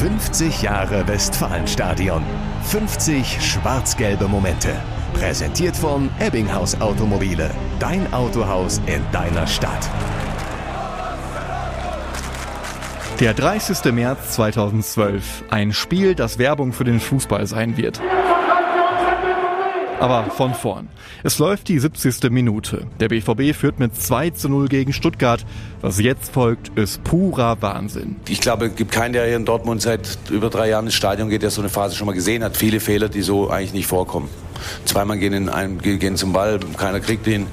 50 Jahre Westfalenstadion. 50 schwarz-gelbe Momente. Präsentiert von Ebbinghaus Automobile. Dein Autohaus in deiner Stadt. Der 30. März 2012. Ein Spiel, das Werbung für den Fußball sein wird. Aber von vorn. Es läuft die 70. Minute. Der BVB führt mit 2 zu 0 gegen Stuttgart. Was jetzt folgt, ist purer Wahnsinn. Ich glaube, es gibt keinen, der hier in Dortmund seit über drei Jahren ins Stadion geht, der so eine Phase schon mal gesehen hat. Viele Fehler, die so eigentlich nicht vorkommen. Zweimal gehen, in ein, gehen zum Ball, keiner kriegt ihn.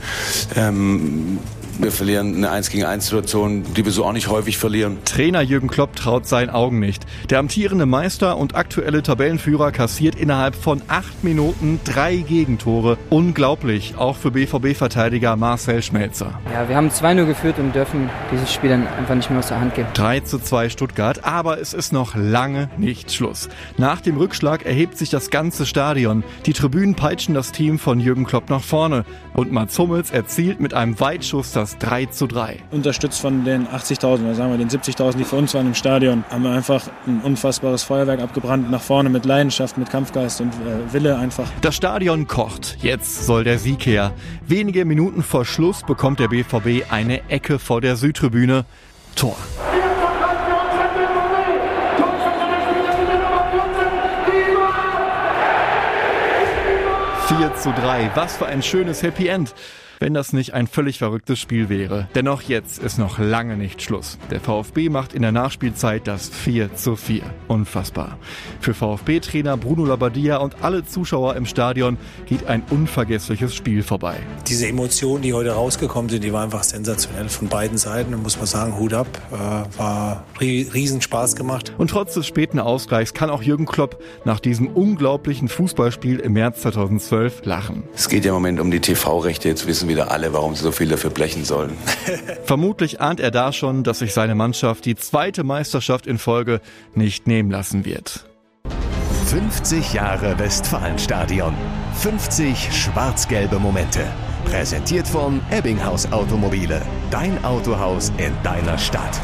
Ähm, wir verlieren eine 1 gegen 1 Situation, die wir so auch nicht häufig verlieren. Trainer Jürgen Klopp traut seinen Augen nicht. Der amtierende Meister und aktuelle Tabellenführer kassiert innerhalb von acht Minuten drei Gegentore. Unglaublich, auch für BVB-Verteidiger Marcel Schmelzer. Ja, wir haben 2-0 geführt und dürfen dieses Spiel dann einfach nicht mehr aus der Hand geben. 3 zu 2 Stuttgart, aber es ist noch lange nicht Schluss. Nach dem Rückschlag erhebt sich das ganze Stadion. Die Tribünen peitschen das Team von Jürgen Klopp nach vorne und Mats Hummels erzielt mit einem Weitschuss das das 3 zu 3. Unterstützt von den 80.000 oder sagen wir den 70.000, die für uns waren im Stadion, haben wir einfach ein unfassbares Feuerwerk abgebrannt, nach vorne mit Leidenschaft, mit Kampfgeist und äh, Wille einfach. Das Stadion kocht. Jetzt soll der Sieg her. Wenige Minuten vor Schluss bekommt der BVB eine Ecke vor der Südtribüne. Tor. Zu drei. Was für ein schönes Happy End wenn das nicht ein völlig verrücktes Spiel wäre. Dennoch jetzt ist noch lange nicht Schluss. Der VfB macht in der Nachspielzeit das 4 zu 4. Unfassbar. Für VfB-Trainer Bruno Labbadia und alle Zuschauer im Stadion geht ein unvergessliches Spiel vorbei. Diese Emotionen, die heute rausgekommen sind, die waren einfach sensationell von beiden Seiten. Da muss man sagen, Hut ab. Äh, war riesen Spaß gemacht. Und trotz des späten Ausgleichs kann auch Jürgen Klopp nach diesem unglaublichen Fußballspiel im März 2012 lachen. Es geht ja im Moment um die TV-Rechte. Jetzt wissen wissen wieder alle, warum sie so viel dafür blechen sollen. Vermutlich ahnt er da schon, dass sich seine Mannschaft die zweite Meisterschaft in Folge nicht nehmen lassen wird. 50 Jahre Westfalenstadion. 50 schwarz-gelbe Momente. Präsentiert von Ebbinghaus Automobile. Dein Autohaus in deiner Stadt.